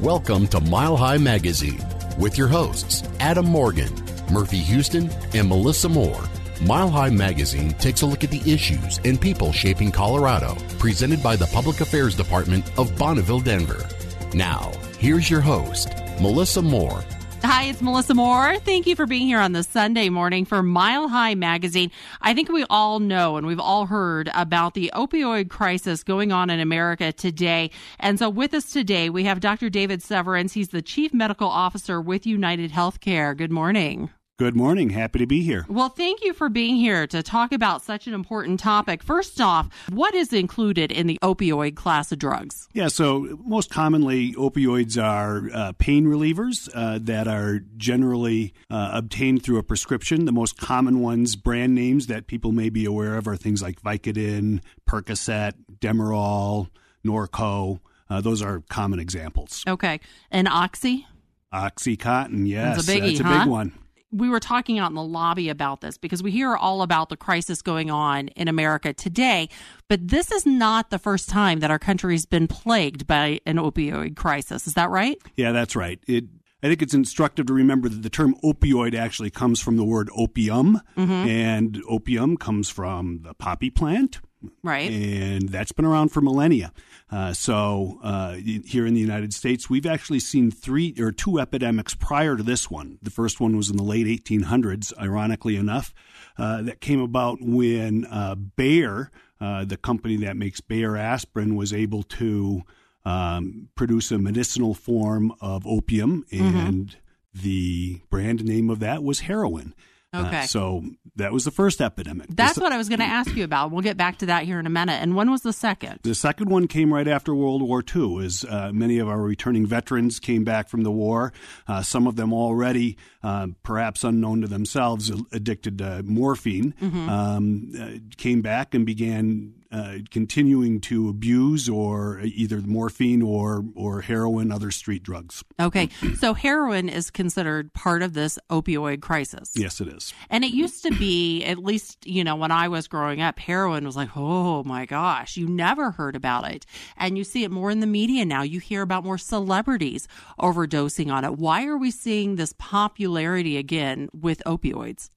Welcome to Mile High Magazine with your hosts, Adam Morgan, Murphy Houston, and Melissa Moore. Mile High Magazine takes a look at the issues and people shaping Colorado, presented by the Public Affairs Department of Bonneville, Denver. Now, here's your host, Melissa Moore Hi, it's Melissa Moore. Thank you for being here on this Sunday morning for Mile High Magazine. I think we all know and we've all heard about the opioid crisis going on in America today. And so with us today, we have Dr. David Severance. He's the Chief Medical Officer with United Healthcare. Good morning. Good morning. Happy to be here. Well, thank you for being here to talk about such an important topic. First off, what is included in the opioid class of drugs? Yeah, so most commonly, opioids are uh, pain relievers uh, that are generally uh, obtained through a prescription. The most common ones, brand names that people may be aware of, are things like Vicodin, Percocet, Demerol, Norco. Uh, those are common examples. Okay. And Oxy? Oxycontin, yes. That's a, biggie, that's a huh? big one we were talking out in the lobby about this because we hear all about the crisis going on in America today, but this is not the first time that our country's been plagued by an opioid crisis. Is that right? Yeah, that's right. It I think it's instructive to remember that the term opioid actually comes from the word opium, mm-hmm. and opium comes from the poppy plant. Right. And that's been around for millennia. Uh, so uh, here in the United States, we've actually seen three or two epidemics prior to this one. The first one was in the late 1800s, ironically enough, uh, that came about when uh, Bayer, uh, the company that makes Bayer aspirin, was able to um, produce a medicinal form of opium, mm-hmm. and mm-hmm. the brand name of that was heroin. Uh, okay. Uh, so that was the first epidemic. That's the, what I was going to ask you about. We'll get back to that here in a minute. And when was the second? The second one came right after World War II, as uh, many of our returning veterans came back from the war. Uh, some of them already, uh, perhaps unknown to themselves, addicted to morphine, mm-hmm. um, uh, came back and began uh, continuing to abuse or either morphine or or heroin, other street drugs. Okay, so heroin is considered part of this opioid crisis. Yes, it is. And it used to be, at least you know, when I was growing up, heroin was like, oh my gosh, you never heard about it, and you see it more in the media now. You hear about more celebrities overdosing on it. Why are we seeing this popularity again with opioids?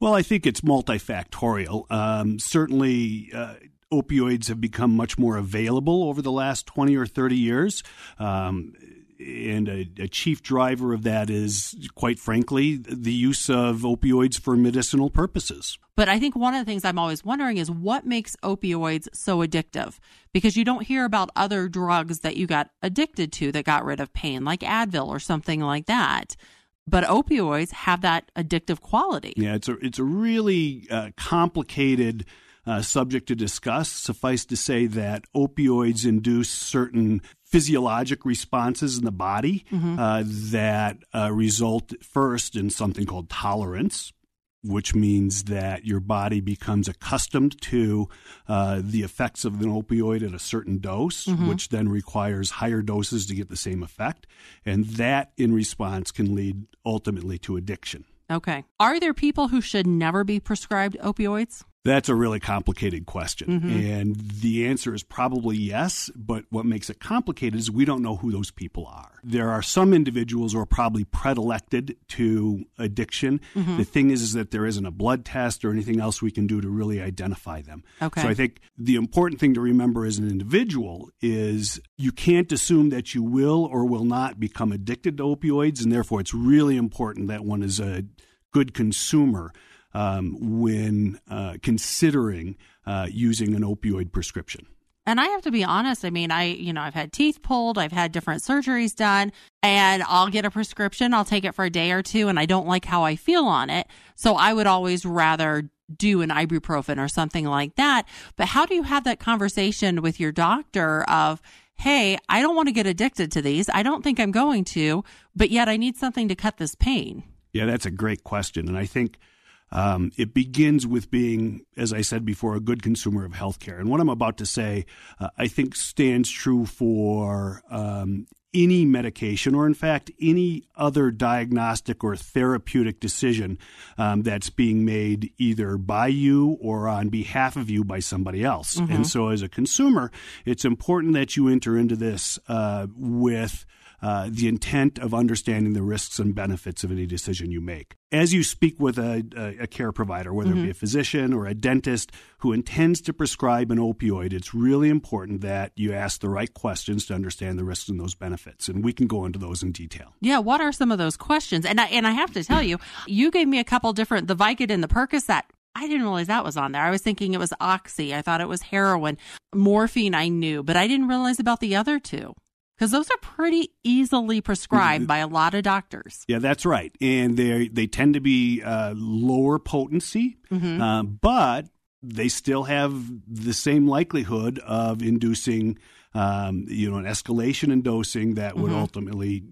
Well, I think it's multifactorial. Um, certainly, uh, opioids have become much more available over the last 20 or 30 years. Um, and a, a, chief driver of that is, quite frankly, the use of opioids for medicinal purposes. But I think one of the things I'm always wondering is what makes opioids so addictive? Because you don't hear about other drugs that you got addicted to that got rid of pain, like Advil or something like that but opioids have that addictive quality. Yeah, it's a it's a really uh, complicated uh, subject to discuss. Suffice to say that opioids induce certain physiologic responses in the body mm-hmm. uh, that uh, result first in something called tolerance, which means that your body becomes accustomed to uh, the effects of an opioid at a certain dose, mm-hmm. which then requires higher doses to get the same effect. And that, in response, can lead ultimately to addiction. Okay. Are there people who should never be prescribed opioids? That's a really complicated question. Mm-hmm. And the answer is probably yes. But what makes it complicated is we don't know who those people are. There are some individuals who are probably predilected to addiction. Mm-hmm. The thing is, is that there isn't a blood test or anything else we can do to really identify them. Okay. So I think the important thing to remember as an individual is you can't assume that you will or will not become addicted to opioids. And therefore, it's really important that one is a good consumer um, when uh, considering uh, using an opioid prescription. And I have to be honest. I mean, I, you know, I've had teeth pulled, I've had different surgeries done, and I'll get a prescription. I'll take it for a day or two, and I don't like how I feel on it. So I would always rather do an ibuprofen or something like that. But how do you have that conversation with your doctor of, hey, I don't want to get addicted to these. I don't think I'm going to, but yet I need something to cut this pain? Yeah, that's a great question. And I think um, it begins with being, as I said before, a good consumer of healthcare. And what I'm about to say, uh, I think, stands true for um, any medication, or in fact, any other diagnostic or therapeutic decision um, that's being made either by you or on behalf of you by somebody else. Mm-hmm. And so, as a consumer, it's important that you enter into this uh, with uh, the intent of understanding the risks and benefits of any decision you make. As you speak with a, a, a care provider, whether mm-hmm. it be a physician or a dentist who intends to prescribe an opioid, it's really important that you ask the right questions to understand the risks and those benefits. And we can go into those in detail. Yeah, what are some of those questions? And I, and I have to tell you, you gave me a couple different, the Vicodin, the Percocet. I didn't realize that was on there. I was thinking it was oxy. I thought it was heroin. Morphine, I knew, but I didn't realize about the other two because those are pretty easily prescribed by a lot of doctors. Yeah, that's right, and they they tend to be uh, lower potency, mm-hmm. uh, but they still have the same likelihood of inducing, um, you know, an escalation in dosing that would mm-hmm. ultimately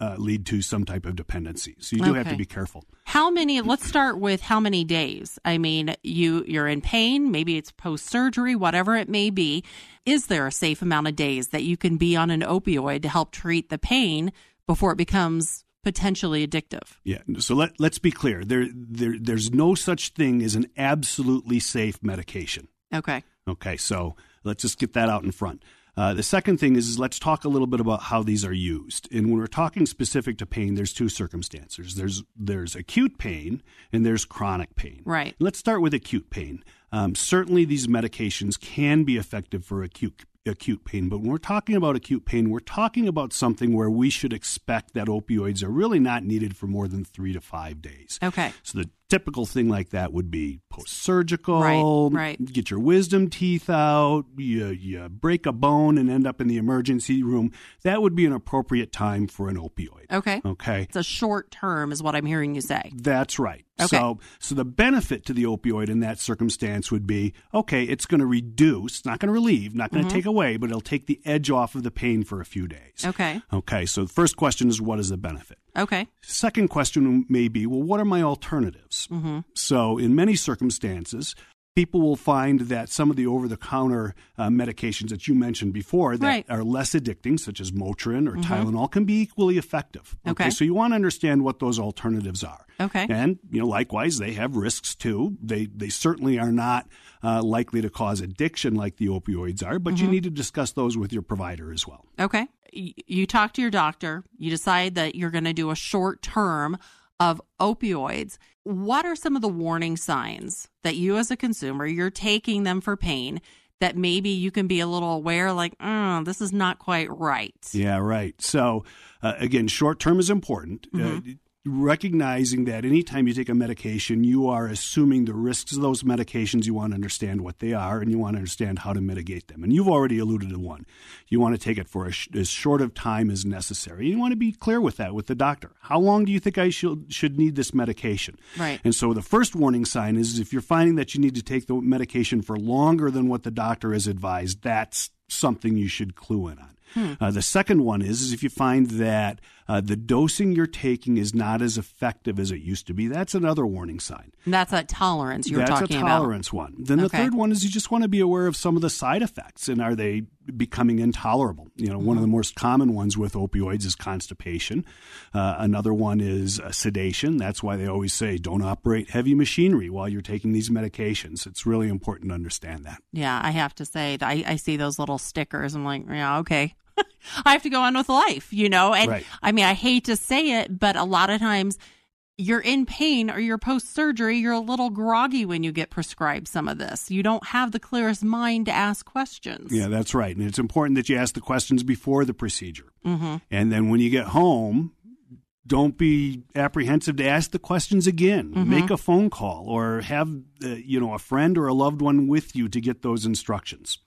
uh, lead to some type of dependency. So you do okay. have to be careful. How many? Let's start with how many days. I mean, you you're in pain. Maybe it's post surgery, whatever it may be. Is there a safe amount of days that you can be on an opioid to help treat the pain before it becomes potentially addictive? Yeah. So let let's be clear. There there there's no such thing as an absolutely safe medication. Okay. Okay. So let's just get that out in front. Uh, the second thing is, is, let's talk a little bit about how these are used. And when we're talking specific to pain, there's two circumstances. There's there's acute pain and there's chronic pain. Right. Let's start with acute pain. Um, certainly, these medications can be effective for acute acute pain. But when we're talking about acute pain, we're talking about something where we should expect that opioids are really not needed for more than three to five days. Okay. So the typical thing like that would be post surgical, right, right. get your wisdom teeth out, you, you break a bone and end up in the emergency room. That would be an appropriate time for an opioid. Okay. Okay. It's a short term, is what I'm hearing you say. That's right. Okay. So, so the benefit to the opioid in that circumstance would be okay, it's going to reduce, it's not going to relieve, not going to mm-hmm. take away, but it'll take the edge off of the pain for a few days. Okay. Okay. So the first question is what is the benefit? Okay. Second question may be well, what are my alternatives? Mm-hmm. So, in many circumstances, people will find that some of the over the counter uh, medications that you mentioned before that right. are less addicting, such as Motrin or mm-hmm. Tylenol, can be equally effective. Okay? okay. So you want to understand what those alternatives are. Okay. And, you know, likewise, they have risks too. They, they certainly are not uh, likely to cause addiction like the opioids are, but mm-hmm. you need to discuss those with your provider as well. Okay. You talk to your doctor, you decide that you're going to do a short term of opioids. What are some of the warning signs that you, as a consumer, you're taking them for pain? That maybe you can be a little aware, like, oh, this is not quite right. Yeah, right. So, uh, again, short term is important. Uh, mm-hmm. Uh, recognizing that anytime you take a medication, you are assuming the risks of those medications. You want to understand what they are and you want to understand how to mitigate them. And you've already alluded to one. You want to take it for sh- as short of time as necessary. You want to be clear with that with the doctor. How long do you think I should, should need this medication? Right. And so the first warning sign is if you're finding that you need to take the medication for longer than what the doctor has advised, that's something you should clue in on. Hmm. Uh, the second one is, is if you find that uh, the dosing you're taking is not as effective as it used to be, that's another warning sign. That's that tolerance you were that's talking about. That's a tolerance about. one. Then the third one is you just want to be aware of some of the side effects and are they becoming intolerable? You know, mm-hmm. one of the most common ones with opioids is constipation. Uh, another one is uh, sedation. That's why they always say don't operate heavy machinery while you're taking these medications. It's really important to understand that. Yeah, I have to say, I, I see those little stickers. I'm like, yeah, okay. I have to go on with life, you know? And right. I mean, I hate to say it, but a lot of times you're in pain or you're post surgery, you're a little groggy when you get prescribed some of this. You don't have the clearest mind to ask questions. Yeah, that's right. And it's important that you ask the questions before the procedure. Mm-hmm. And then when you get home, don't be apprehensive to ask the questions again. Mm-hmm. Make a phone call or have uh, you know a friend or a loved one with you to get those instructions.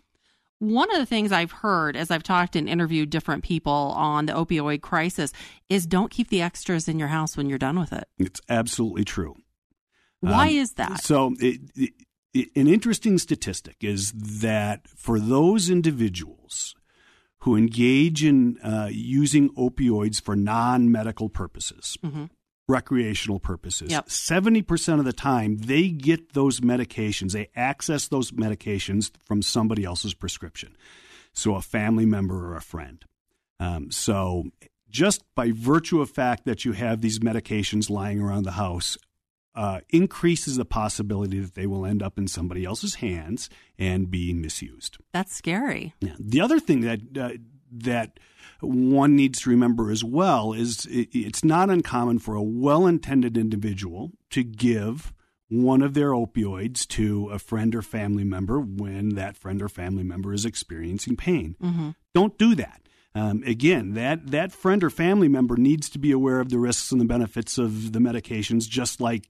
One of the things I've heard as I've talked and interviewed different people on the opioid crisis is don't keep the extras in your house when you're done with it. It's absolutely true. Why um, is that? So, it, it, an interesting statistic is that for those individuals who engage in uh, using opioids for non medical purposes, mm-hmm recreational purposes. Yep. 70% of the time, they get those medications, they access those medications from somebody else's prescription. So, a family member or a friend. Um, so, just by virtue of fact that you have these medications lying around the house, uh, increases the possibility that they will end up in somebody else's hands and be misused. That's scary. Yeah. The other thing that uh, that one needs to remember as well is it's not uncommon for a well-intended individual to give one of their opioids to a friend or family member when that friend or family member is experiencing pain. Mm-hmm. Don't do that. Um, again, that, that friend or family member needs to be aware of the risks and the benefits of the medications, just like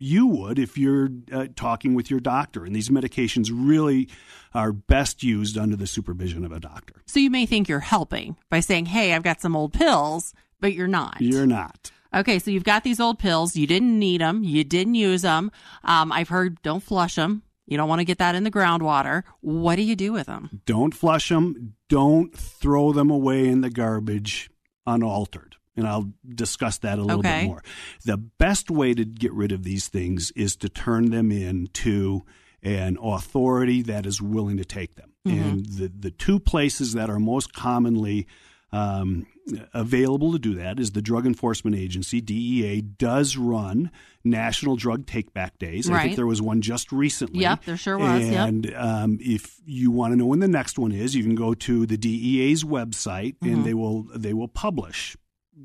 you would if you're uh, talking with your doctor. And these medications really are best used under the supervision of a doctor. So you may think you're helping by saying, hey, I've got some old pills, but you're not. You're not. Okay, so you've got these old pills. You didn't need them. You didn't use them. Um, I've heard don't flush them. You don't want to get that in the groundwater. What do you do with them? Don't flush them. Don't throw them away in the garbage unaltered. And I'll discuss that a little okay. bit more. The best way to get rid of these things is to turn them into an authority that is willing to take them. Mm-hmm. And the, the two places that are most commonly um, available to do that is the Drug Enforcement Agency, DEA, does run national drug take back days. Right. I think there was one just recently. Yep, there sure was. And yep. um, if you want to know when the next one is, you can go to the DEA's website mm-hmm. and they will they will publish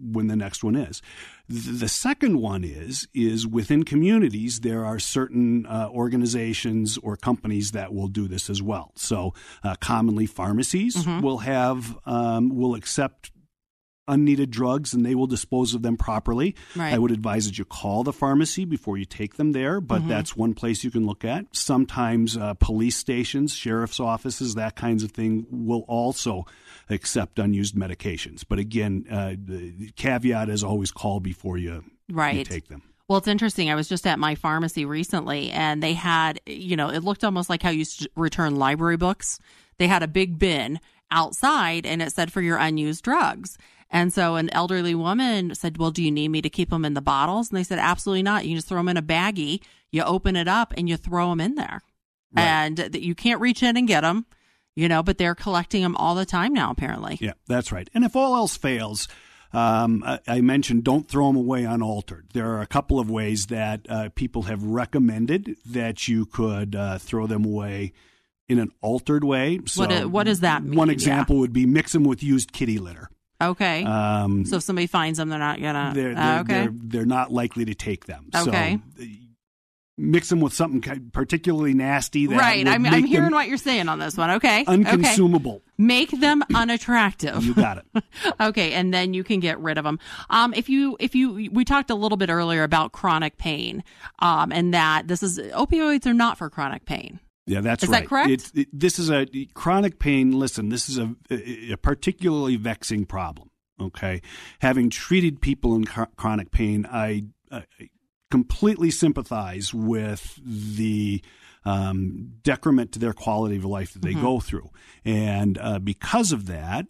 when the next one is. The second one is is within communities there are certain uh, organizations or companies that will do this as well. So uh, commonly pharmacies mm-hmm. will have um, will accept unneeded drugs and they will dispose of them properly. Right. I would advise that you call the pharmacy before you take them there, but mm-hmm. that's one place you can look at. Sometimes uh, police stations, sheriff's offices, that kinds of thing will also accept unused medications. But again, uh, the caveat is always call before you, right. you take them. Well, it's interesting. I was just at my pharmacy recently and they had, you know, it looked almost like how you return library books. They had a big bin outside and it said for your unused drugs. And so an elderly woman said, Well, do you need me to keep them in the bottles? And they said, Absolutely not. You just throw them in a baggie, you open it up, and you throw them in there. Right. And that you can't reach in and get them, you know, but they're collecting them all the time now, apparently. Yeah, that's right. And if all else fails, um, I, I, mentioned don't throw them away unaltered. There are a couple of ways that uh, people have recommended that you could uh, throw them away in an altered way. So what, what does that mean? One example yeah. would be mix them with used kitty litter. Okay. Um, so if somebody finds them, they're not gonna. They're, they're, uh, okay. They're, they're, not likely to take them. Okay. So, mix them with something particularly nasty. That right. I'm, I'm hearing what you're saying on this one. Okay. Unconsumable. Okay. Make them unattractive. you got it. okay, and then you can get rid of them. Um, if you if you we talked a little bit earlier about chronic pain, um, and that this is opioids are not for chronic pain. Yeah, that's is right. that correct? It, it, this is a chronic pain. Listen, this is a, a particularly vexing problem. Okay, having treated people in chronic pain, I, I completely sympathize with the um, decrement to their quality of life that they mm-hmm. go through, and uh, because of that,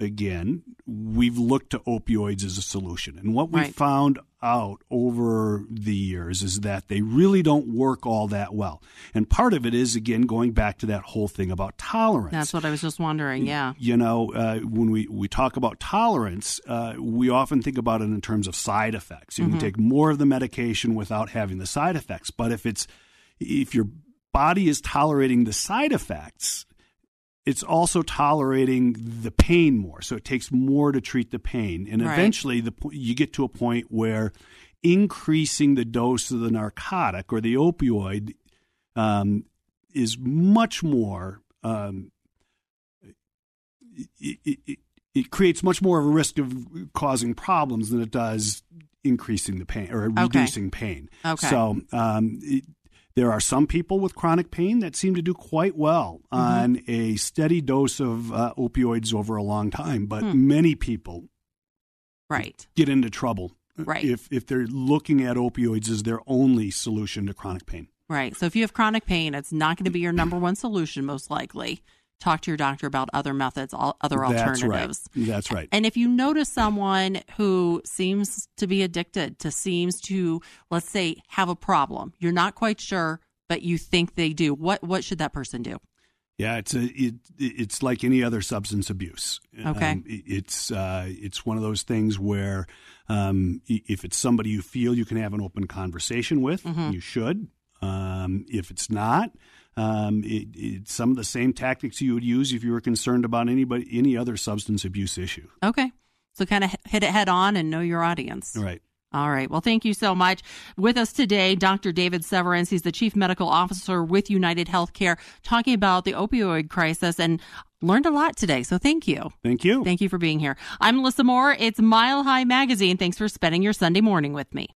again, we've looked to opioids as a solution. And what we right. found out over the years is that they really don't work all that well. And part of it is, again, going back to that whole thing about tolerance. That's what I was just wondering, yeah. You know, uh, when we, we talk about tolerance, uh, we often think about it in terms of side effects. You mm-hmm. can take more of the medication without having the side effects. But if it's if your body is tolerating the side effects, it's also tolerating the pain more. So it takes more to treat the pain. And right. eventually the you get to a point where increasing the dose of the narcotic or the opioid um, is much more um, it, it, it, creates much more of a risk of causing problems than it does increasing the pain or reducing okay. pain. Okay. So um, it, there are some people with chronic pain that seem to do quite well mm-hmm. on a steady dose of uh, opioids over a long time, but hmm. many people right get into trouble right. if if they're looking at opioids as their only solution to chronic pain. Right. So if you have chronic pain, it's not going to be your number one solution most likely talk to your doctor about other methods, other alternatives. That's right. That's right. And if you notice someone who seems to be addicted, to seems to, let's say, have a problem, you're not quite sure, but you think they do. What what should that person do? Yeah, it's a it, it's like any other substance abuse. Okay, um, it's uh, it's one of those things where um, if it's somebody you feel you can have an open conversation with, mm-hmm. you should. Um, if it's not, Um, it, it, some of the same tactics you would use if you were concerned about anybody any other substance abuse issue. Okay. So kind of hit it head on and know your audience. Right. All right. Well, thank you so much. With us today, Dr. David Severance. He's the Chief Medical Officer with United Healthcare, talking about the opioid crisis and learned a lot today. So thank you. Thank you. Thank you for being here. I'm Melissa Moore. It's Mile High Magazine. Thanks for spending your Sunday morning with me.